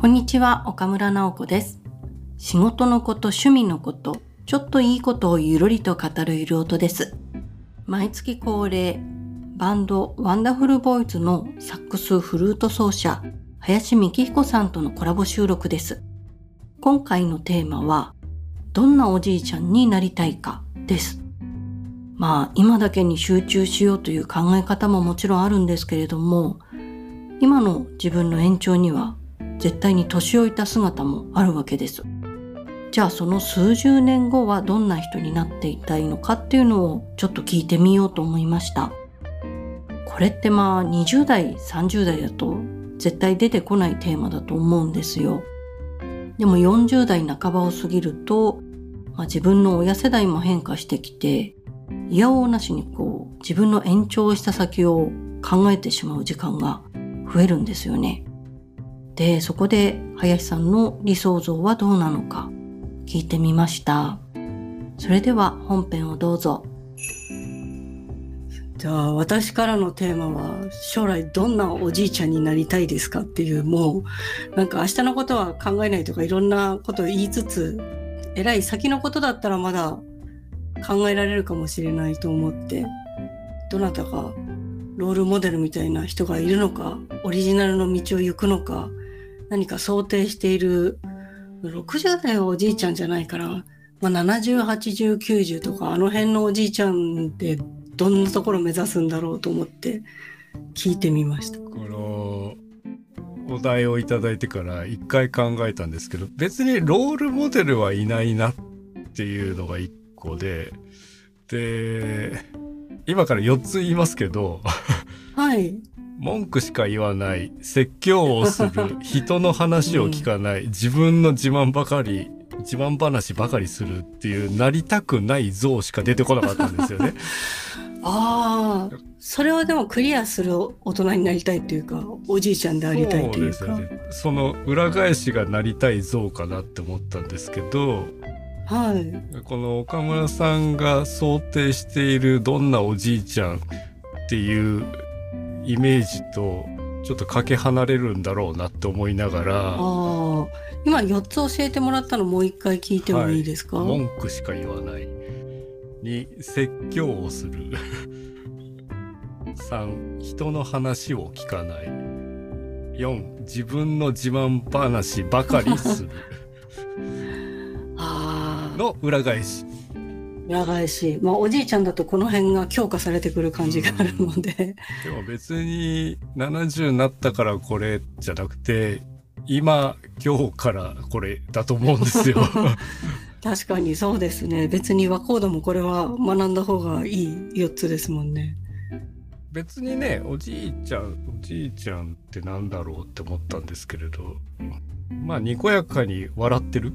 こんにちは、岡村直子です。仕事のこと、趣味のこと、ちょっといいことをゆるりと語るゆる音です。毎月恒例、バンドワンダフルボーイズのサックスフルート奏者、林幹彦さんとのコラボ収録です。今回のテーマは、どんなおじいちゃんになりたいかです。まあ、今だけに集中しようという考え方ももちろんあるんですけれども、今の自分の延長には絶対に年老いた姿もあるわけです。じゃあその数十年後はどんな人になっていたいのかっていうのをちょっと聞いてみようと思いました。これってまあ20代、30代だと絶対出てこないテーマだと思うんですよ。でも40代半ばを過ぎると、まあ、自分の親世代も変化してきて、いやおうなしにこう自分の延長した先を考えてしまう時間が増えるんですよね。で、そこで林さんの理想像はどうなのか聞いてみました。それでは本編をどうぞ。じゃあ私からのテーマは将来どんなおじいちゃんになりたいですかっていうもうなんか明日のことは考えないとかいろんなことを言いつつえらい先のことだったらまだ考えられるかもしれないと思ってどなたかロールモデルみたいな人がいるのかオリジナルの道を行くのか何か想定している60代はおじいちゃんじゃないから、まあ、708090とかあの辺のおじいちゃんってどんなところを目指すんだろうと思って聞いてみました。このお題をいただいてから一回考えたんですけど別にロールモデルはいないなっていうのが一個でで今から4つ言いますけどはい。文句しか言わない説教をする人の話を聞かない、自分の自慢ばかり自慢話ばかりするっていうなりたくない像しか出てこなかったんですよね。ああ、それはでもクリアする大人になりたいっていうか、おじいちゃんでありたいというか。そうですよね。その裏返しがなりたい像かなって思ったんですけど、はい。この岡村さんが想定しているどんなおじいちゃんっていうイメージとちょっとかけ離れるんだろうなって思いながら、今4つ教えてもらったのもう一回聞いてもいいですか、文句しか言わない。2、説教をする。3、人の話を聞かない。4、自分の自慢話ばかりする。の裏返し。裏返し。まあおじいちゃんだとこの辺が強化されてくる感じがあるので。でも別に70になったからこれじゃなくて、今、今日からこれだと思うんですよ。確かにそうですね。別に和コードもこれは学んだ方がいい4つですもんね。別にね、おじいちゃん、おじいちゃんってなんだろうって思ったんですけれど、まあ、にこやかに笑ってる。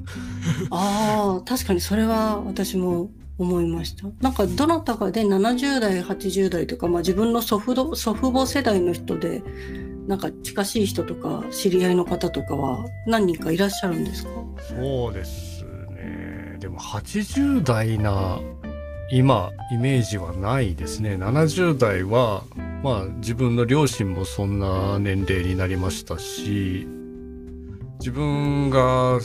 ああ、確かにそれは私も思いました。なんかどなたかで70代、80代とか、まあ自分の祖父祖父母世代の人で、なんか近しい人とか知り合いの方とかは何人かいらっしゃるんですか？そうですね。でも80代な、今、イメージはないですね。70代は、まあ自分の両親もそんな年齢になりましたし、自分が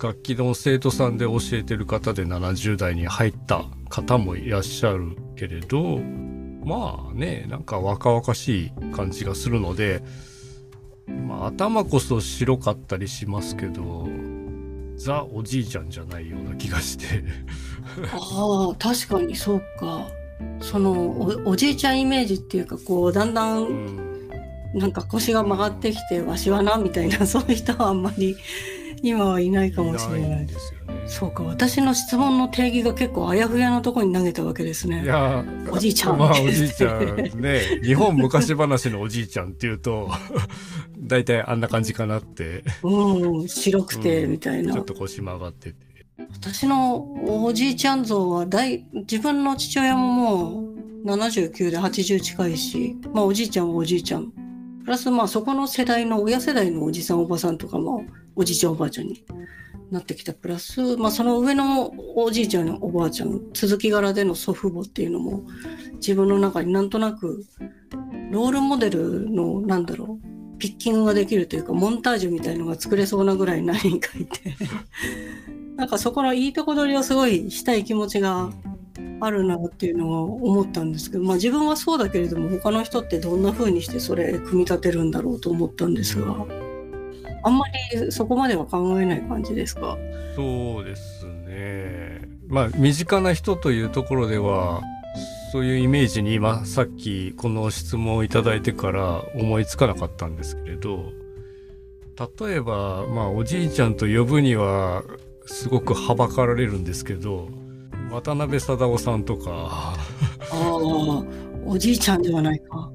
楽器の生徒さんで教えてる方で70代に入った方もいらっしゃるけれど、まあね、なんか若々しい感じがするので、まあ頭こそ白かったりしますけど、ザおじいちゃんじゃないような気がして。ああ、確かにそうか。そのお、おじいちゃんイメージっていうか、こう、だんだうんん、なんか腰が曲がってきて、わしはな、みたいな、そういう人はあんまり今はいないかもしれないん。ですよね。そうか、私の質問の定義が結構あやふやなところに投げたわけですね。いやおじいちゃんまあおじいちゃんね 日本昔話のおじいちゃんっていうと 大体あんな感じかなってうん、白くて、うんみたいなちょっ。と腰曲がってて私のおじいちゃん像は大、自分の父親ももう79で80近いし、まあおじいちゃんはおじいちゃん。プラスまあそこの世代の親世代のおじさんおばさんとかもおじいちゃんおばあちゃんになってきた。プラス、まあその上のおじいちゃんおばあちゃん、続き柄での祖父母っていうのも自分の中になんとなくロールモデルのなんだろうピッキングができるというかモンタージュみたいのが作れそうなぐらい何人かいて なんかそこのいいとこ取りをすごいしたい気持ちがあるなっていうのは思ったんですけど、まあ、自分はそうだけれども他の人ってどんな風にしてそれ組み立てるんだろうと思ったんですがあんまりそこまでは考えない感じですか？そうですね。まあ身近な人というところではそういうイメージに今さっきこの質問をいただいてから思いつかなかったんですけれど例えばまあおじいちゃんと呼ぶにはすごくはばかられるんですけど渡辺貞夫さんとか。ああおじいちゃんではないか。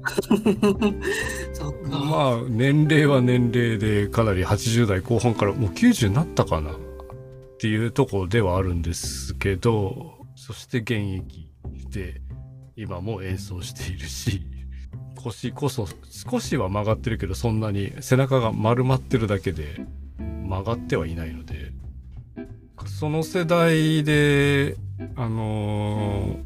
まあ年齢は年齢でかなり80代後半からもう90になったかなっていうところではあるんですけどそして現役で今も演奏しているし腰こそ少しは曲がってるけどそんなに背中が丸まってるだけで曲がってはいないのでその世代であのー、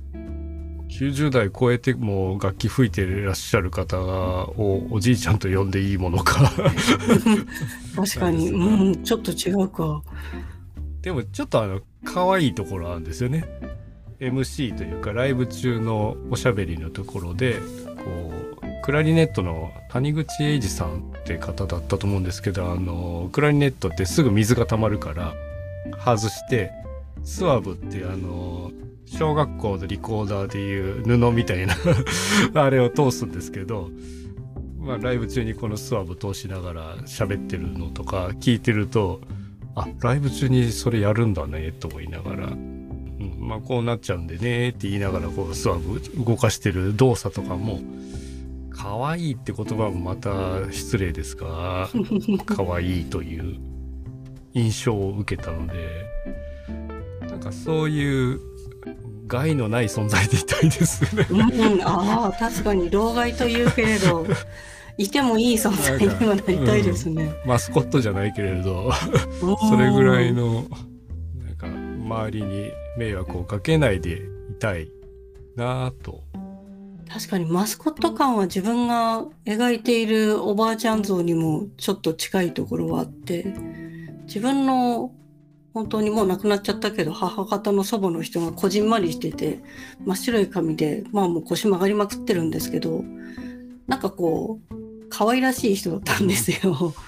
90代超えても楽器吹いていらっしゃる方をおじいちゃんと呼んでいいものか確かに、うん、ちょっと違うか。でもちょっとあの可愛いところあるんですよね。MC というかライブ中のおしゃべりのところでこうクラリネットの谷口英二さんって方だったと思うんですけどあのクラリネットってすぐ水が溜まるから外してスワブっていうあの小学校のリコーダーでいう布みたいな あれを通すんですけど、まあ、ライブ中にこのスワブ通しながら喋ってるのとか聞いてるとあライブ中にそれやるんだねと思いながら、うん、まあこうなっちゃうんでねって言いながらこうスワブ動かしてる動作とかも可愛いって言葉もまた失礼ですが 可愛いという印象を受けたのでなんかそういう害のない存在でいたいですね。うん、ああ確かに老害というけれど いてもいい存在にはなりたいですね、うん、マスコットじゃないけれどそれぐらいのなんか周りに迷惑をかけないでいたいなと。確かにマスコット感は自分が描いているおばあちゃん像にもちょっと近いところはあって自分の本当にもう亡くなっちゃったけど母方の祖母の人がこじんまりしてて真っ白い髪でまあもう腰曲がりまくってるんですけどなんかこう可愛らしい人だったんですよ。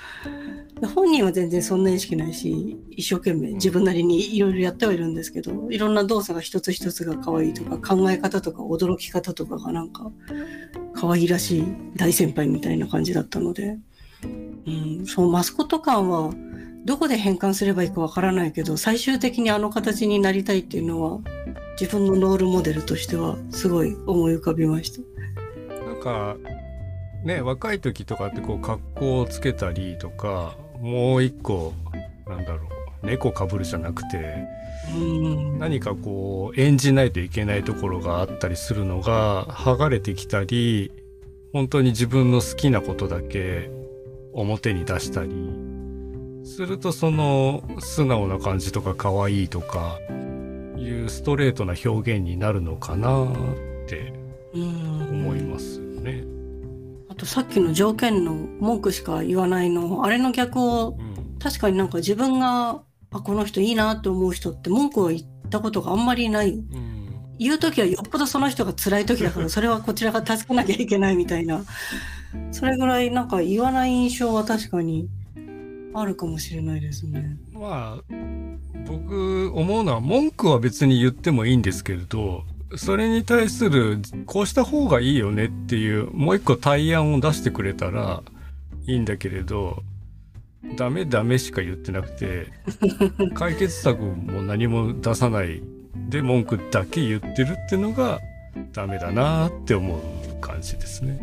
本人は全然そんな意識ないし一生懸命自分なりにいろいろやってはいるんですけどいろんな動作が一つ一つが可愛いとか考え方とか驚き方とかがなんか可愛らしい大先輩みたいな感じだったので、うん、そうマスコット感はどこで変換すればいいかわからないけど最終的にあの形になりたいっていうのは自分のロールモデルとしてはすごい思い浮かびました。なんかね若い時とかってこう格好をつけたりとかもう一個なんだろう猫かぶるじゃなくて何かこう演じないといけないところがあったりするのが剥がれてきたり本当に自分の好きなことだけ表に出したりするとその素直な感じとか可愛いとかいうストレートな表現になるのかなって思いますよね。あとさっきの条件の文句しか言わないのあれの逆を、うん、確かになんか自分があこの人いいなって思う人って文句を言ったことがあんまりない。うん、言う時はよっぽどその人が辛い時だから それはこちらが助けなきゃいけないみたいなそれぐらいなんか言わない印象は確かにあるかもしれないですね。まあ僕思うのは文句は別に言ってもいいんですけれどそれに対するこうした方がいいよねっていうもう一個対案を出してくれたらいいんだけれどダメダメしか言ってなくて 解決策も何も出さないで文句だけ言ってるっていうのがダメだなって思う感じですね。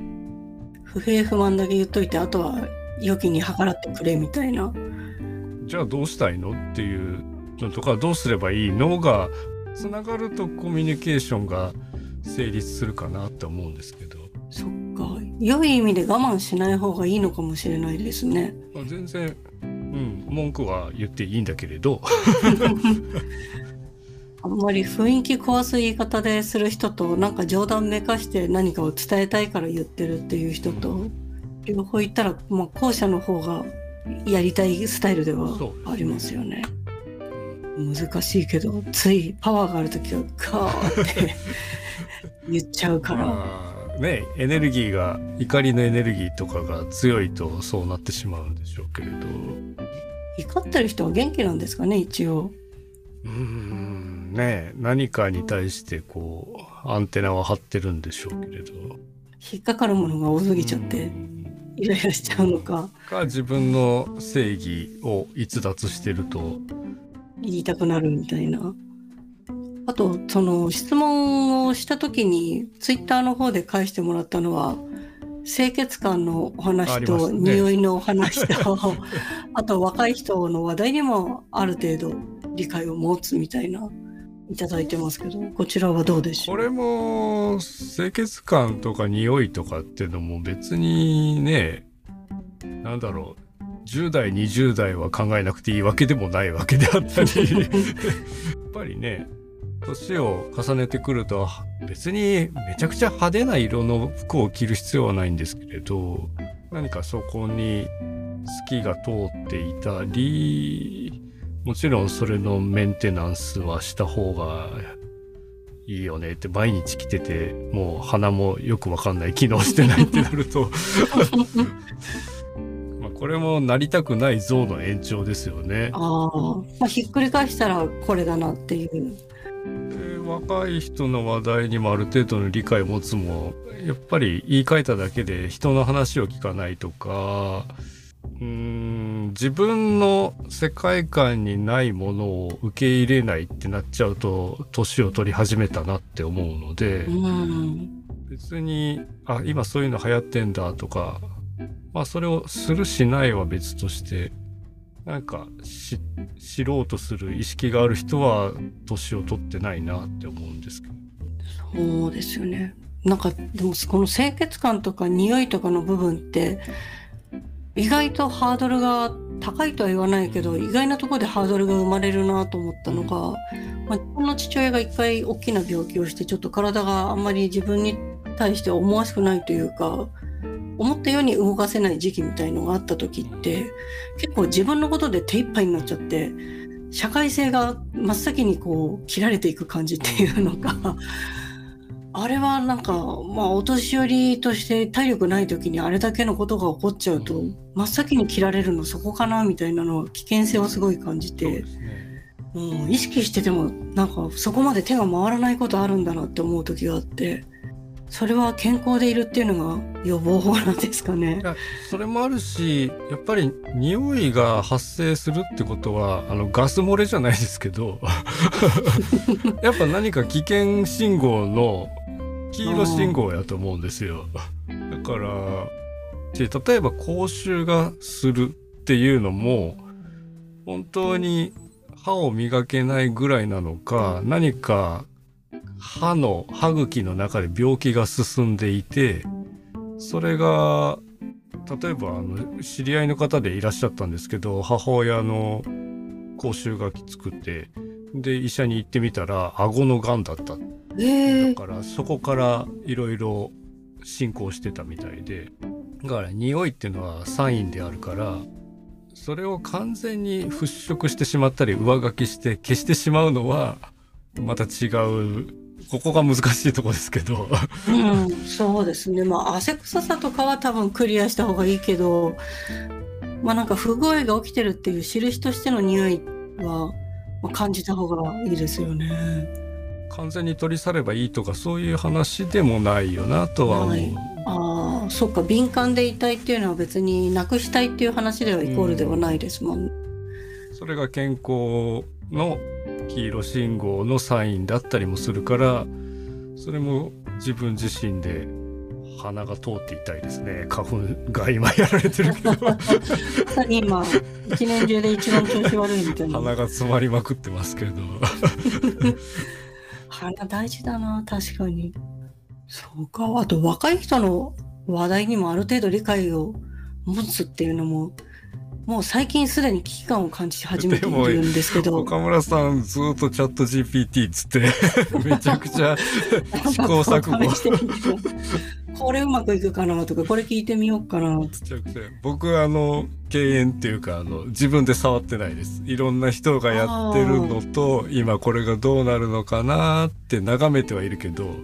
不平不満だけ言っといてあとは良きに計らってくれみたいな。じゃあどうしたいのっていうのとかどうすればいいのがつながるとコミュニケーションが成立するかなって思うんですけど。そっか良い意味で我慢しない方がいいのかもしれないですね。全然、うん、文句は言っていいんだけれど。あんまり雰囲気壊す言い方でする人となんか冗談めかして何かを伝えたいから言ってるっていう人と、両方言ったら、まあ、後者の方がやりたいスタイルではありますよね。難しいけどついパワーがある時はガーって 言っちゃうから。まあねエネルギーが怒りのエネルギーとかが強いとそうなってしまうんでしょうけれど怒ってる人は元気なんですかね一応。うーんね何かに対してこうアンテナは張ってるんでしょうけれど引っかかるものが多すぎちゃってうんイライラしちゃうのか。か自分の正義を逸脱してると。言いたくなるみたいな。あとその質問をした時にツイッターの方で返してもらったのは清潔感のおあ話と匂いのお話と あと若い人の話題にもある程度理解を持つみたいないただいてますけどこちらはどうでしょう？これも清潔感とか匂いとかっていうのも別にねなんだろう。10代20代は考えなくていいわけでもないわけであったり。やっぱりね年を重ねてくると別にめちゃくちゃ派手な色の服を着る必要はないんですけれど何かそこに好きが通っていたりもちろんそれのメンテナンスはした方がいいよねって毎日着ててもう鼻もよくわかんない機能してないってなると まあこれもなりたくない像の延長ですよね。ああ、まあ、ひっくり返したらこれだなっていう。で若い人の話題にもある程度の理解を持つもやっぱり言い換えただけで人の話を聞かないとかうーん自分の世界観にないものを受け入れないってなっちゃうと年を取り始めたなって思うので。うん。別にあ今そういうの流行ってんだとかまあそれをするしないは別としてなんかし知ろうとする意識がある人は年を取ってないなって思うんですけどそうですよね。なんかでもこの清潔感とか匂いとかの部分って意外とハードルが高いとは言わないけど意外なところでハードルが生まれるなと思ったのが、まあ、自分の父親が一回大きな病気をしてちょっと体があんまり自分に対して思わしくないというか思ったように動かせない時期みたいのがあった時って結構自分のことで手一杯になっちゃって社会性が真っ先にこう切られていく感じっていうのがあれはなんかまあお年寄りとして体力ない時にあれだけのことが起こっちゃうと真っ先に切られるのそこかなみたいなの危険性をすごい感じてで、すね。うん、意識しててもなんかそこまで手が回らないことあるんだなって思う時があってそれは健康でいるっていうのが予防法なんですかね。それもあるしやっぱり匂いが発生するってことはあのガス漏れじゃないですけど やっぱ何か危険信号の黄色信号やと思うんですよ。だからで例えば口臭がするっていうのも本当に歯を磨けないぐらいなのか何か歯の歯茎の中で病気が進んでいてそれが例えばあの知り合いの方でいらっしゃったんですけど母親の口臭がきつくてで医者に行ってみたら顎のがんだった。えだからそこからいろいろ進行してたみたいで。だから匂いっていうのはサインであるからそれを完全に払拭してしまったり上書きして消してしまうのはまた違うここが難しいとこですけど。うん、そうですね。まあ、汗臭さとかは多分クリアした方がいいけど、まあなんか不具合が起きてるっていう印としての匂いは、まあ、感じた方がいいですよね。完全に取り去ればいいとかそういう話でもないよなとは思う。ああ、そっか、敏感でいたいっていうのは別になくしたいっていう話ではイコールではないですもんね。それが健康の黄色信号のサインだったりもするからそれも自分自身で鼻が通っていたいですね花粉が今やられてるけど今、一年中で一番調子悪いみたいな。鼻が詰まりまくってますけど 鼻大事だな、確かに。そうか。あと若い人の話題にもある程度理解を持つっていうのも、もう最近すでに危機感を感じ始めているんですけど。岡村さんずっとチャット GPT っつって めちゃくちゃ試行錯誤。試してこれうまくいくかなとかこれ聞いてみようかな僕あの敬遠っていうかあの自分で触ってないです。いろんな人がやってるのと今これがどうなるのかなって眺めてはいるけど。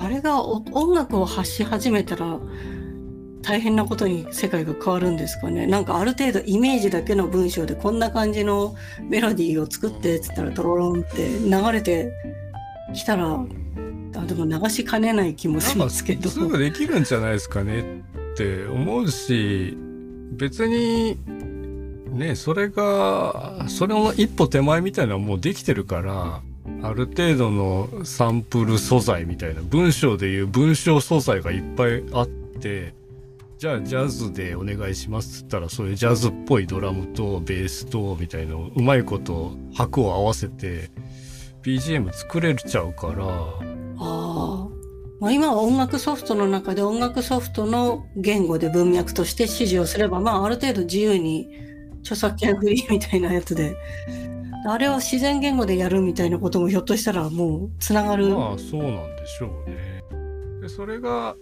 あれが音楽を発し始めたら大変なことに世界が変わるんですかね。なんかある程度イメージだけの文章でこんな感じのメロディーを作ってっつったらトロロンって流れてきたらあでも流しかねない気もしますけど。すぐできるんじゃないですかねって思うし別にねそれがそれの一歩手前みたいなのはもうできてるからある程度のサンプル素材みたいな文章でいう文章素材がいっぱいあってじゃあジャズでお願いしますっつったらそういうジャズっぽいドラムとベースとみたいのうまいこと拍を合わせて BGM 作れちゃうから。あまあ、今は音楽ソフトの中で音楽ソフトの言語で文脈として指示をすれば、まあ、ある程度自由に著作権フリーみたいなやつで。あれを自然言語でやるみたいなこともひょっとしたらもうつながる。まあそうなんでしょうね。でそれが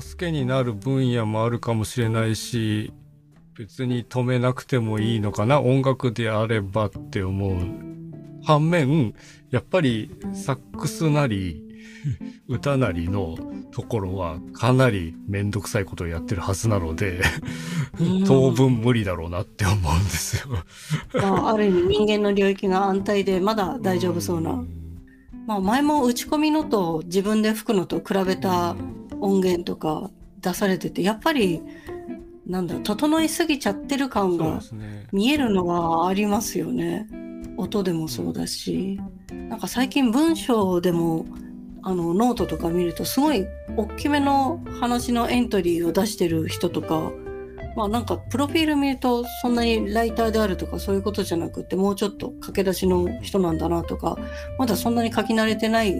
助けになる分野もあるかもしれないし別に止めなくてもいいのかな音楽であればって思う反面やっぱりサックスなり歌なりのところはかなり面倒くさいことをやってるはずなので当分無理だろうなって思うんですよ。まあ、ある意味人間の領域が安泰でまだ大丈夫そうな。まあ、前も打ち込みのと自分で吹くのと比べた音源とか出されててやっぱりなんだ整いすぎちゃってる感が見えるのはありますよね。音でもそうだしなんか最近文章でもあのノートとか見るとすごい大きめの話のエントリーを出してる人とかまあなんかプロフィール見るとそんなにライターであるとかそういうことじゃなくてもうちょっと駆け出しの人なんだなとかまだそんなに書き慣れてない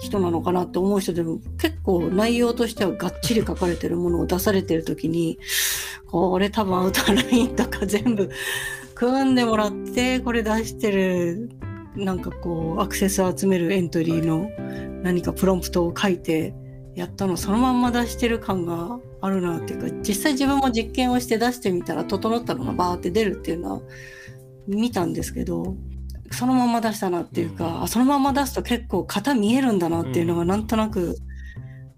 人なのかなって思う人でも結構内容としてはがっちり書かれてるものを出されてる時にこれ多分アウターラインとか全部組んでもらってこれ出してるなんかこうアクセスを集めるエントリーの何かプロンプトを書いてやったのそのまんま出してる感があるなっていうか実際自分も実験をして出してみたら整ったのがバーって出るっていうのは見たんですけどそのまま出したなっていうか、うん、そのまま出すと結構型見えるんだなっていうのがなんとなく、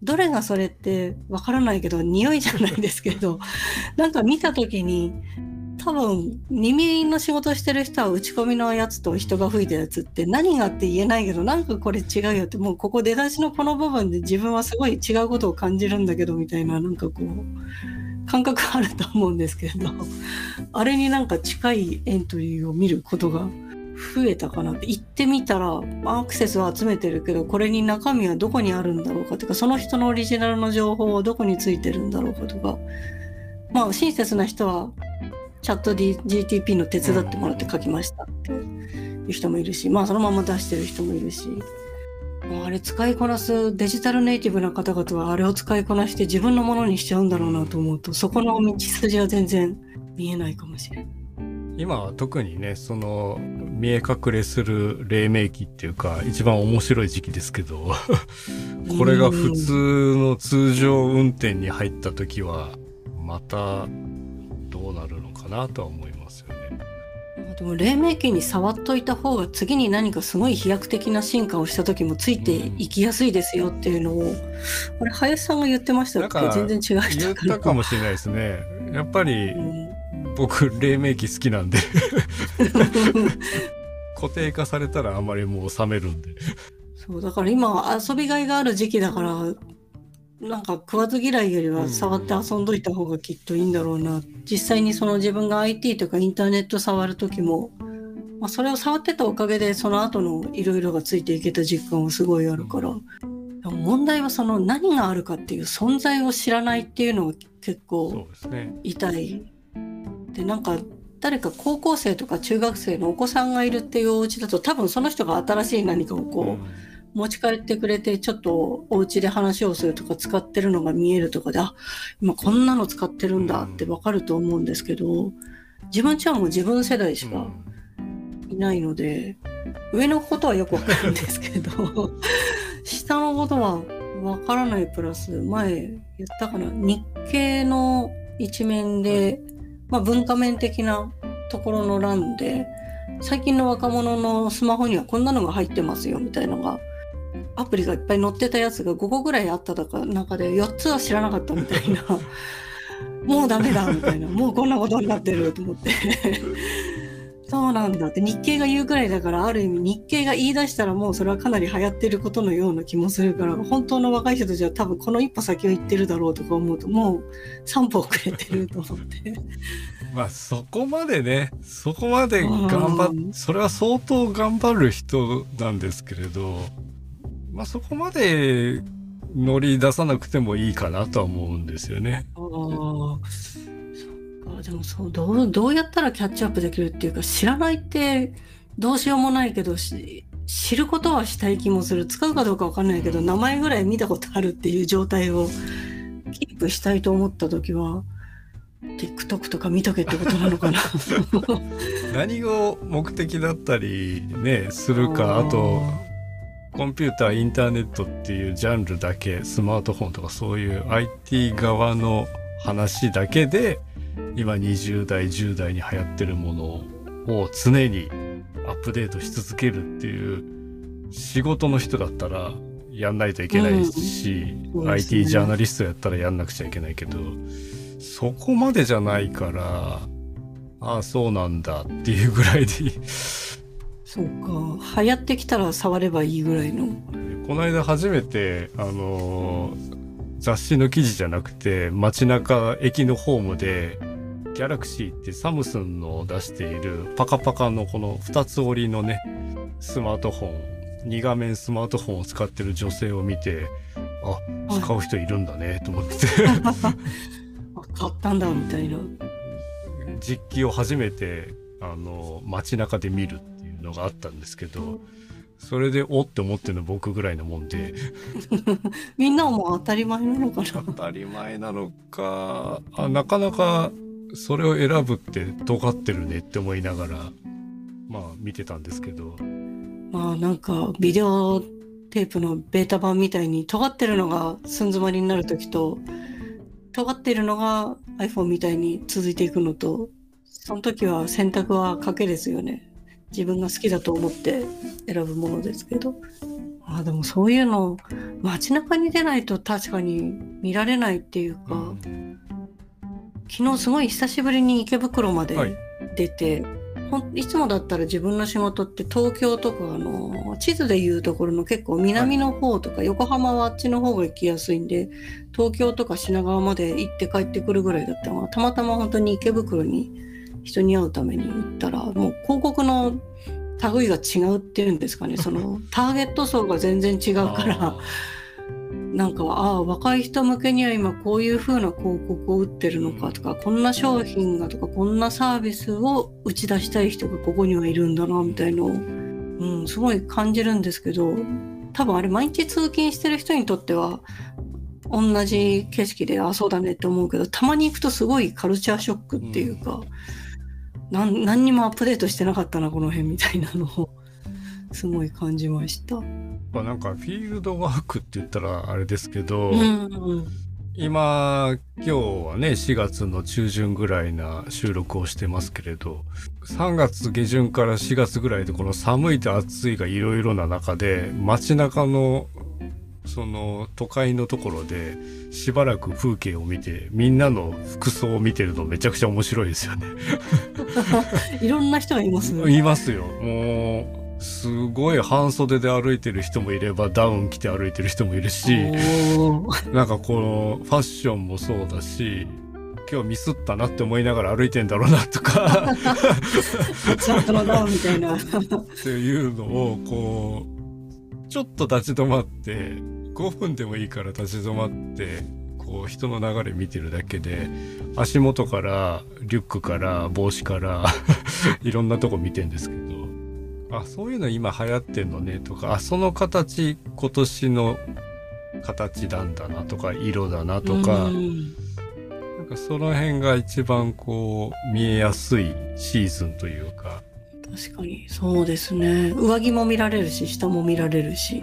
どれがそれってわからないけど匂いじゃないですけど なんか見た時に多分耳の仕事してる人は打ち込みのやつと人が吹いたやつって何がって言えないけどなんかこれ違うよってもうここ出だしのこの部分で自分はすごい違うことを感じるんだけどみたいななんかこう感覚あると思うんですけどあれになんか近いエントリーを見ることが増えたかなって言ってみたらアクセスは集めてるけどこれに中身はどこにあるんだろうかとかその人のオリジナルの情報はどこについてるんだろうかとかまあ親切な人はチャット GTP の手伝ってもらって書きましたっていう人もいるし、まあそのまま出してる人もいるし、あれ使いこなすデジタルネイティブな方々はあれを使いこなして自分のものにしちゃうんだろうなと思うと、そこの道筋は全然見えないかもしれない。今は特にね、その見え隠れする黎明期っていうか、一番面白い時期ですけど、これが普通の通常運転に入った時は、またどうなるなとは思いますよね。でも黎明期に触っといた方が次に何かすごい飛躍的な進化をした時もついていきやすいですよっていうのを、うん、これ林さんが言ってましたっけ？全然違う人言ったかもしれないですね。やっぱり、うん、僕黎明期好きなんで。固定化されたらあんまりもう冷めるんで。そうだから今遊びがいがある時期だからなんか食わず嫌いよりは触って遊んどいた方がきっといいんだろうな、うん、実際にその自分が IT とかインターネット触る時も、まあ、それを触ってたおかげでその後のいろいろがついていけた実感はすごいあるから、問題はその何があるかっていう存在を知らないっていうのが結構痛い。で、ね、なんか誰か高校生とか中学生のお子さんがいるっていうお家だと多分その人が新しい何かをこう、うん。持ち帰ってくれて、ちょっとお家で話をするとか使ってるのが見えるとかで、あ、今こんなの使ってるんだってわかると思うんですけど、自分ちはもう自分世代しかいないので、上のことはよくわかるんですけど、下のことはわからないプラス前言ったかな日経の一面で、まあ、文化面的なところの欄で最近の若者のスマホにはこんなのが入ってますよみたいなのがアプリがいっぱい載ってたやつが5個ぐらいあった中で4つは知らなかったみたいな。もうダメだみたいな。もうこんなことになってると思って。そうなんだって日経が言うくらいだからある意味日経が言い出したらもうそれはかなり流行ってることのような気もするから本当の若い人たちは多分この一歩先を行ってるだろうとか思うともう3歩遅れてると思って。まあそこまでねそこまで頑張っそれは相当頑張る人なんですけれどまあそこまで乗り出さなくてもいいかなとは思うんですよね。ああでもそうどうどうやったらキャッチアップできるっていうか知らないってどうしようもないけど知ることはしたい気もする。使うかどうかわかんないけど名前ぐらい見たことあるっていう状態をキープしたいと思った時は TikTok とか見とけってことなのかな。何を目的だったりねするか。あとコンピューターインターネットっていうジャンルだけスマートフォンとかそういう IT 側の話だけで今20代10代に流行ってるものを常にアップデートし続けるっていう仕事の人だったらやんないといけないし、うんね、IT ジャーナリストやったらやんなくちゃいけないけどそこまでじゃないからああそうなんだっていうぐらいでそうか。流行ってきたら触ればいいぐらいの。この間初めてあのー雑誌の記事じゃなくて街中駅のホームでギャラクシーってサムスンの出しているパカパカのこの2つ折りのねスマートフォン2画面スマートフォンを使ってる女性を見てあ使う人いるんだねと思って。買ったんだみたいな。実機を初めてあの街中で見るっていうのがあったんですけどそれでおって思ってるの僕ぐらいなもんで。みんなはもう当たり前なのかな。当たり前なのか。あなかなかそれを選ぶって尖ってるねって思いながらまあ見てたんですけど。まあなんかビデオテープのベータ版みたいに尖ってるのが寸詰まりになる時と尖ってるのが iPhone みたいに続いていくのとその時は選択は賭けですよね自分が好きだと思って選ぶものですけど。あでもそういうの街中に出ないと確かに見られないっていうか、うん、昨日すごい久しぶりに池袋まで出て、はい、いつもだったら自分の仕事って東京とかあの地図でいうところの結構南の方とか、はい、横浜はあっちの方が行きやすいんで東京とか品川まで行って帰ってくるぐらいだったのがたまたま本当に池袋に人に会うために行ったらもう広告の類が違うっていうんですかね。そのターゲット層が全然違うからなんかああ若い人向けには今こういう風な広告を打ってるのかとかこんな商品がとかこんなサービスを打ち出したい人がここにはいるんだなみたいのを、うん、すごい感じるんですけど多分あれ毎日通勤してる人にとっては同じ景色であそうだねって思うけどたまに行くとすごいカルチャーショックっていうか。うん何何にもアップデートしてなかったなこの辺みたいなのを。すごい感じました。まあ、なんかフィールドワークって言ったらあれですけど、うんうん、今今日はね4月の中旬ぐらいな収録をしてますけれど3月下旬から4月ぐらいでこの寒いと暑いがいろいろな中で街中のその都会のところでしばらく風景を見てみんなの服装を見てるのめちゃくちゃ面白いですよね いろんな人がいますね。いますよ。もうすごい半袖で歩いてる人もいればダウン着て歩いてる人もいるしなんかこのファッションもそうだし今日ミスったなって思いながら歩いてんだろうなとか ちゃんとのダウンみたいな。っていうのをこうちょっと立ち止まって5分でもいいから立ち止まってこう人の流れ見てるだけで足元からリュックから帽子から いろんなとこ見てんですけどあそういうの今流行ってんのねとかあその形今年の形なんだなとか色だなとか。なんかその辺が一番こう見えやすいシーズンというか確かに。そうですね。上着も見られるし下も見られるし。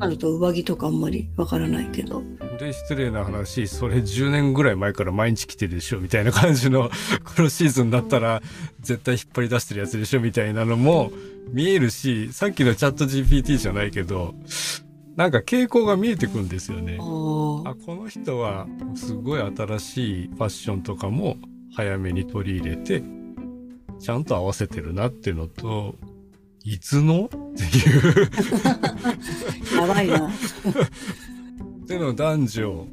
あると上着とかあんまりわからないけど。で失礼な話。それ10年ぐらい前から毎日着てるでしょみたいな感じの このシーズンだったら絶対引っ張り出してるやつでしょみたいなのも見えるしさっきのチャット GPT じゃないけどなんか傾向が見えてくるんですよね。ああこの人はすごい新しいファッションとかも早めに取り入れてちゃんと合わせてるなっていうのといつの？っていうあ、やばいな。での男女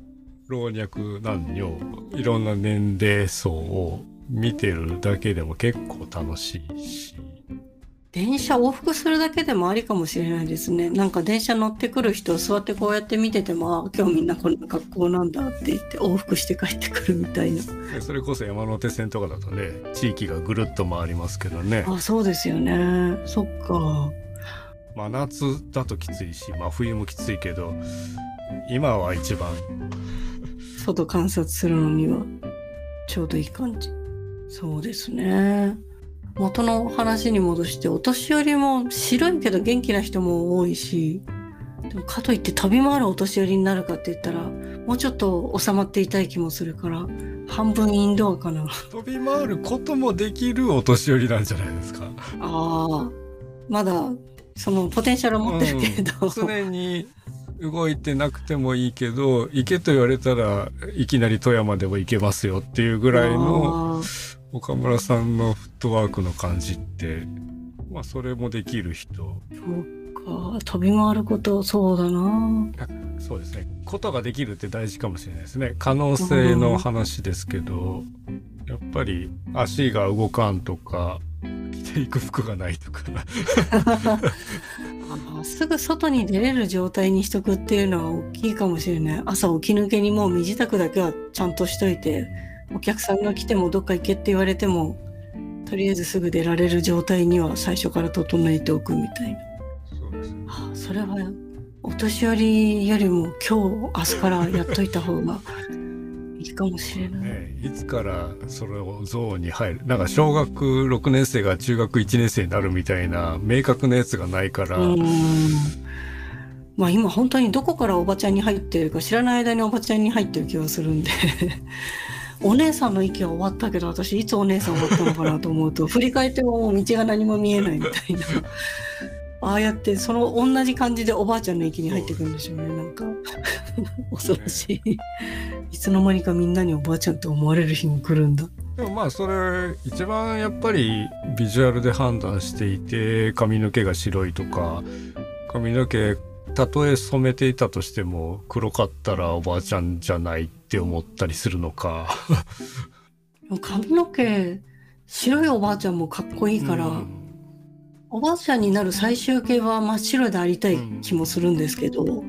老若男女いろんな年齢層を見てるだけでも結構楽しいし電車往復するだけでもありかもしれないですね。なんか電車乗ってくる人座ってこうやって見てても、あ今日みんなこんな格好なんだって言って往復して帰ってくるみたいな。でそれこそ山手線とかだとね地域がぐるっと回りますけどねあ、そうですよね。そっか。真夏だときついし真冬もきついけど今は一番外観察するのにはちょうどいい感じ。そうですね。元の話に戻して、お年寄りも白いけど元気な人も多いし、でもかといって飛び回るお年寄りになるかって言ったら、もうちょっと収まっていたい気もするから、半分インドアかな。飛び回ることもできるお年寄りなんじゃないですか。ああ、まだそのポテンシャルを持ってるけれど、うん常に動いてなくてもいいけど行けと言われたらいきなり富山でも行けますよっていうぐらいの岡村さんのフットワークの感じってまあそれもできる人。そうか、飛び回ること、そうだな。そうですね。ことができるって大事かもしれないですね。可能性の話ですけどやっぱり足が動かんとか着ていく服がないとかあすぐ外に出れる状態にしとくっていうのは大きいかもしれな。い朝起き抜けにもう身支度だけはちゃんとしといてお客さんが来てもどっか行けって言われてもとりあえずすぐ出られる状態には最初から整えておくみたいな。そうです。ねあそれはお年寄りよりも今日明日からやっといた方がいいかもしれない、ね、いつからそれをゾーンに入るなんか小学6年生が中学1年生になるみたいな明確なやつがないから、まあ今本当にどこからおばちゃんに入ってるか知らない間におばちゃんに入ってる気がするんでお姉さんの息は終わったけど私いつお姉さん終わったのかなと思うと振り返っても道が何も見えないみたいな。ああやってその同じ感じでおばあちゃんの息に入ってくるんでしょうね。なんか 恐ろしい。いつの間にかみんなにおばあちゃんって思われる日も来るんだ。でもまあそれ一番やっぱりビジュアルで判断していて髪の毛が白いとか髪の毛たとえ染めていたとしても黒かったらおばあちゃんじゃないって思ったりするのか。髪の毛白いおばあちゃんもかっこいいから、うんおばあちゃんになる最終形は真っ白でありたい気もするんですけど、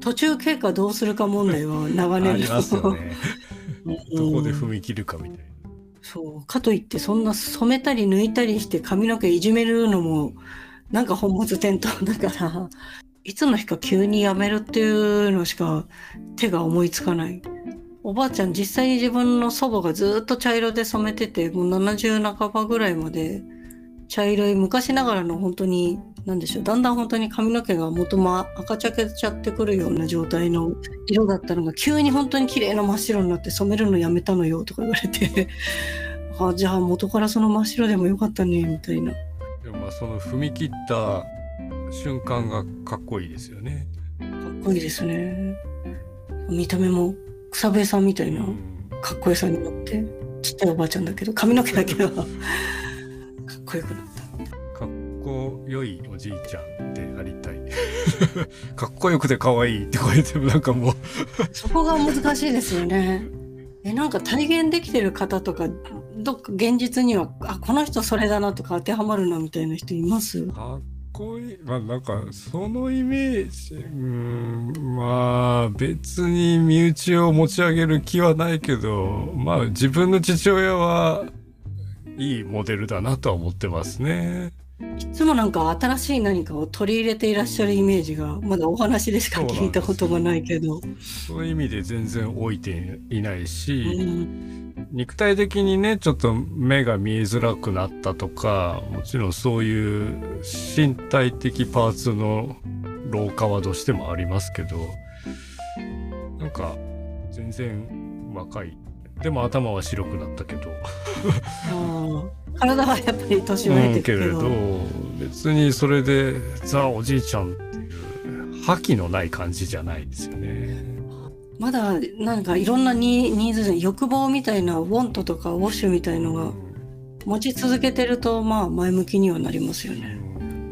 途中経過どうするか問題は長あ年りますよね。うんどこで踏み切るかみたいな。そうかといってそんな染めたり抜いたりして髪の毛いじめるのもなんか本末転倒だからいつの日か急にやめるっていうのしか手が思いつかない。おばあちゃん実際に自分の祖母がずっと茶色で染めててもう70半ばぐらいまで茶色い昔ながらの本当に何でしょうだんだん本当に髪の毛が元も赤茶けちゃってくるような状態の色だったのが急に本当に綺麗な真っ白になって染めるのやめたのよとか言われて あじゃあ元からその真っ白でもよかったねみたいなでもまあその踏み切った瞬間がかっこいいですよね。かっこいいですね見た目も草笛さんみたいなうんかっこよさになってちっちゃいおばあちゃんだけど髪の毛だけは かっこよくなったかっこよいおじいちゃんでありたい。かっこよくて可愛いってこう言ってもなんかもうそこが難しいですよね。えなんか体現できてる方とかどっか現実にはあこの人それだなとか当てはまるなみたいな人います？かっこいい。まあなんかそのイメージ、うん、まあ別に身内を持ち上げる気はないけど、まあ自分の父親はいいモデルだなとは思ってますね。いつもなんか新しい何かを取り入れていらっしゃるイメージがまだお話でしか聞いたことがないけど。そういう意味で全然老いていないうし、ん肉体的にねちょっと目が見えづらくなったとかもちろんそういう身体的パーツの老化はどうしてもありますけどなんか全然若いでも頭は白くなったけど。体はやっぱり年を経てけれど別にそれでザおじいちゃんっていう覇気のない感じじゃないですよね。まだなんかいろんなニーズ欲望みたいなウォントとかウォッシュみたいのが持ち続けてるとまあ前向きにはなりますよね、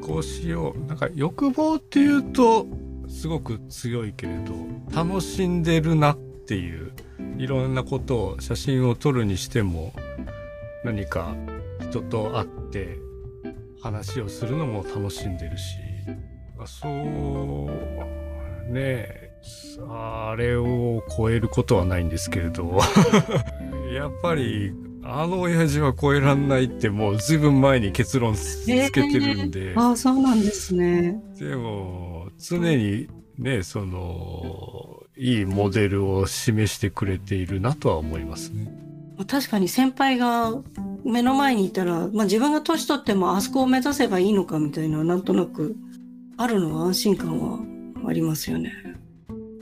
こうしよう。なんか欲望っていうとすごく強いけれど楽しんでるなっていういろんなことを写真を撮るにしても何か人と会って話をするのも楽しんでるし。そうね。あれを超えることはないんですけれど。やっぱりあの親父は超えらんないってもうずいぶん前に結論つけてるんで、えー、ああそうなんですね。でも常にねそのいいモデルを示してくれているなとは思いますね。確かに先輩が目の前にいたら、まあ、自分が年取ってもあそこを目指せばいいのかみたいななんとなくあるのは安心感はありますよね。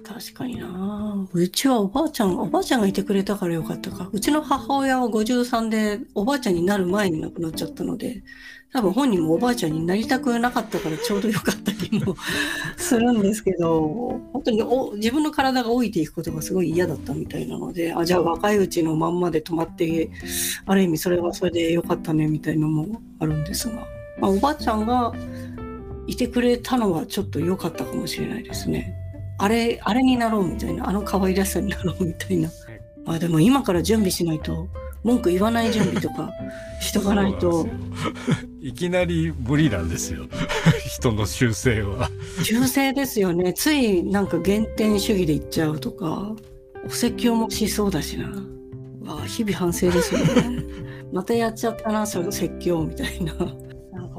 確かになうちはおばあちゃんおばあちゃんがいてくれたからよかったかうちの母親は53でおばあちゃんになる前に亡くなっちゃったので多分本人もおばあちゃんになりたくなかったからちょうどよかった気もするんですけど本当にお自分の体が老いていくことがすごい嫌だったみたいなのであじゃあ若いうちのまんまで止まってある意味それはそれでよかったねみたいのもあるんですが、まあ、おばあちゃんがいてくれたのはちょっと良かったかもしれないですね。あれ、あれになろうみたいな、あの可愛らしさになろうみたいな。あでも今から準備しないと、文句言わない準備とか しとかないと。いきなり無理なんですよ。人の修正は。修正ですよね。ついなんか原点主義で言っちゃうとか、お説教もしそうだしな。わあ、日々反省ですよね。またやっちゃったな、その説教みたいな。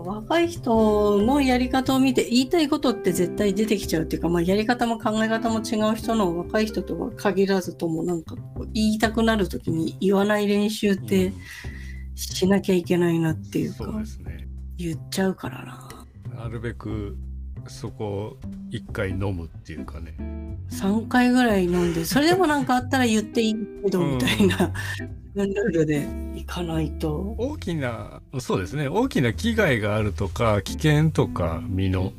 若い人のやり方を見て言いたいことって絶対出てきちゃうっていうか、まあ、やり方も考え方も違う人の若い人とは限らずともなんか言いたくなる時に言わない練習ってしなきゃいけないなっていうか、うんね、言っちゃうからな。なるべくそこを1回飲むっていうかね。3回ぐらい飲んでそれでも何かあったら言っていいけどみたいな、ルールでいかないと大きなそうですね大きな危害があるとか危険とか身の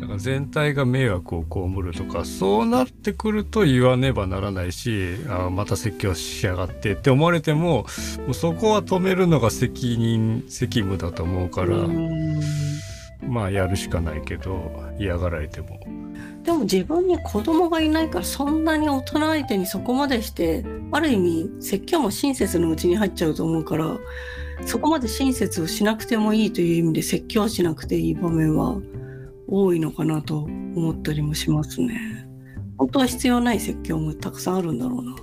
だから全体が迷惑を被るとかそうなってくると言わねばならないしあまた説教しやがってって思われてももうそこは止めるのが責任責務だと思うから。まあやるしかないけど嫌がられても。でも自分に子供がいないからそんなに大人相手にそこまでしてある意味説教も親切のうちに入っちゃうと思うからそこまで親切をしなくてもいいという意味で説教しなくていい場面は多いのかなと思ったりもしますね。本当は必要ない説教もたくさんあるんだろうな。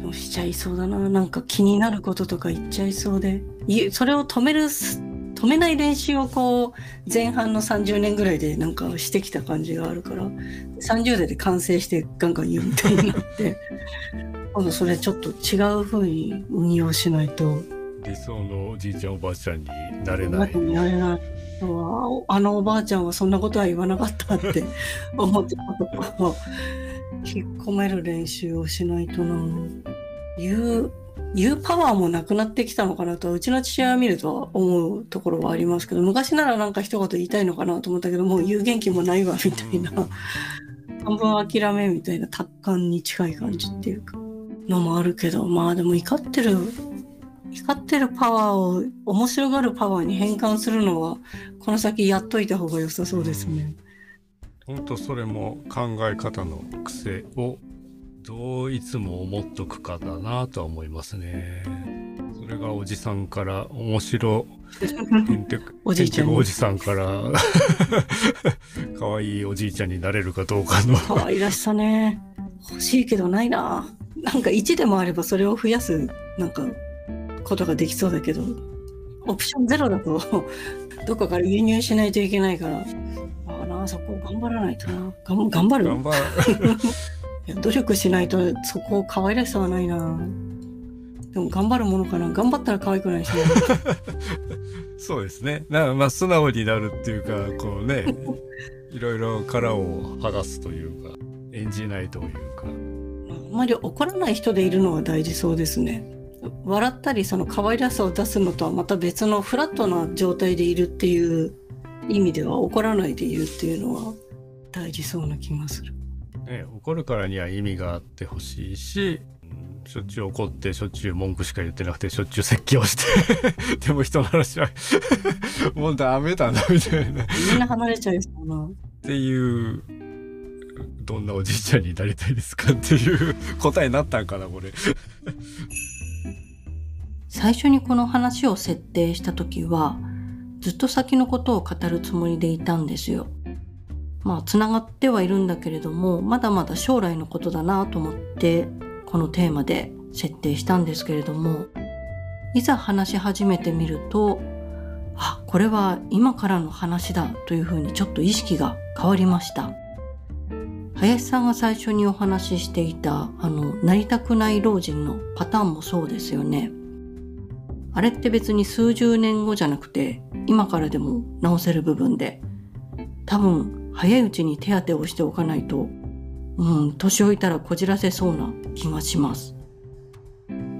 でもしちゃいそうだな。なんか気になることとか言っちゃいそうで。それを止める止めない練習をこう前半の30年ぐらいでなんかしてきた感じがあるから30代で完成してガンガン言うみたいになって 今度それちょっと違う風に運用しないと理想のおじいちゃんおばあちゃんになれない。なれないあのおばあちゃんはそんなことは言わなかったって 思ってたことを引っ込める練習をしないとな言う言うパワーもなくなってきたのかなとうちの父親を見ると思うところはありますけど昔ならなんか一言言いたいのかなと思ったけどもう言う元気もないわみたいな。半分諦めみたいな達観に近い感じっていうか。のもあるけどまあでも怒ってる怒ってるパワーを面白がるパワーに変換するのはこの先やっといた方が良さそうですね。本当それも考え方の癖をどういつも思っとくかだなとは思いますね。それがおじさんから面白 おじいちゃん。おじさんから 可愛いおじいちゃんになれるかどうかの。可愛らしさね。欲しいけどないな。なんか1でもあればそれを増やすなんかことができそうだけどオプションゼロだと どこかから輸入しないといけないから。ああなそこ頑張らないとな。頑張る？頑張る努力しないとそこ可愛らしさはないな。でも頑張るものかな。頑張ったら可愛くないしね。そうですね。なまあ素直になるっていうかこうね。いろいろ殻を剥がすというか演じないというか。あまり怒らない人でいるのは大事そうですね。笑ったりその可愛らしさを出すのとはまた別のフラットな状態でいるっていう意味では怒らないでいるっていうのは大事そうな気がする。ね、怒るからには意味があってほしいし、しょっちゅう怒ってしょっちゅう文句しか言ってなくてしょっちゅう説教して でも人の話は もうダメだなみたいな。みんな離れちゃうな。っていうどんなおじいちゃんになりたいですかっていう答えになったんかなこれ最初にこの話を設定した時はずっと先のことを語るつもりでいたんですよ。まあつながってはいるんだけれどもまだまだ将来のことだなと思ってこのテーマで設定したんですけれどもいざ話し始めてみるとあこれは今からの話だというふうにちょっと意識が変わりました。林さんが最初にお話ししていたあのなりたくない老人のパターンもそうですよね。あれって別に数十年後じゃなくて今からでも直せる部分で多分早いうちに手当てをしておかないとうん年老いたらこじらせそうな気がします。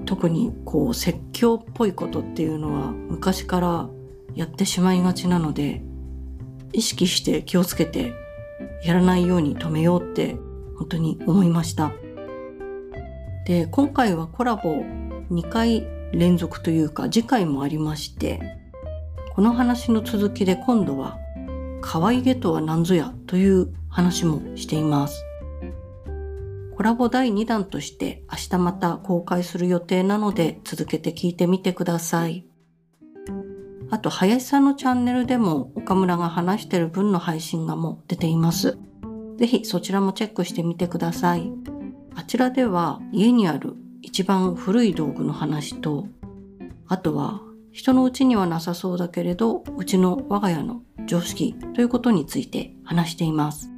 特にこう説教っぽいことっていうのは昔からやってしまいがちなので意識して気をつけてやらないように止めようって本当に思いました。で今回はコラボ2回連続というか次回もありましてこの話の続きで今度は可愛げとは何ぞやという話もしていますコラボ第2弾として明日また公開する予定なので続けて聞いてみてください。あと、林さんのチャンネルでも岡村が話してる分の配信がもう出ています。ぜひそちらもチェックしてみてください。あちらでは家にある一番古い道具の話と、あとは人のうちにはなさそうだけれど、うちの我が家の常識ということについて話しています。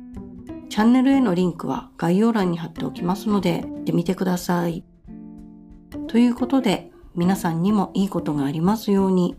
チャンネルへのリンクは概要欄に貼っておきますので、行ってみてください。ということで、皆さんにもいいことがありますように。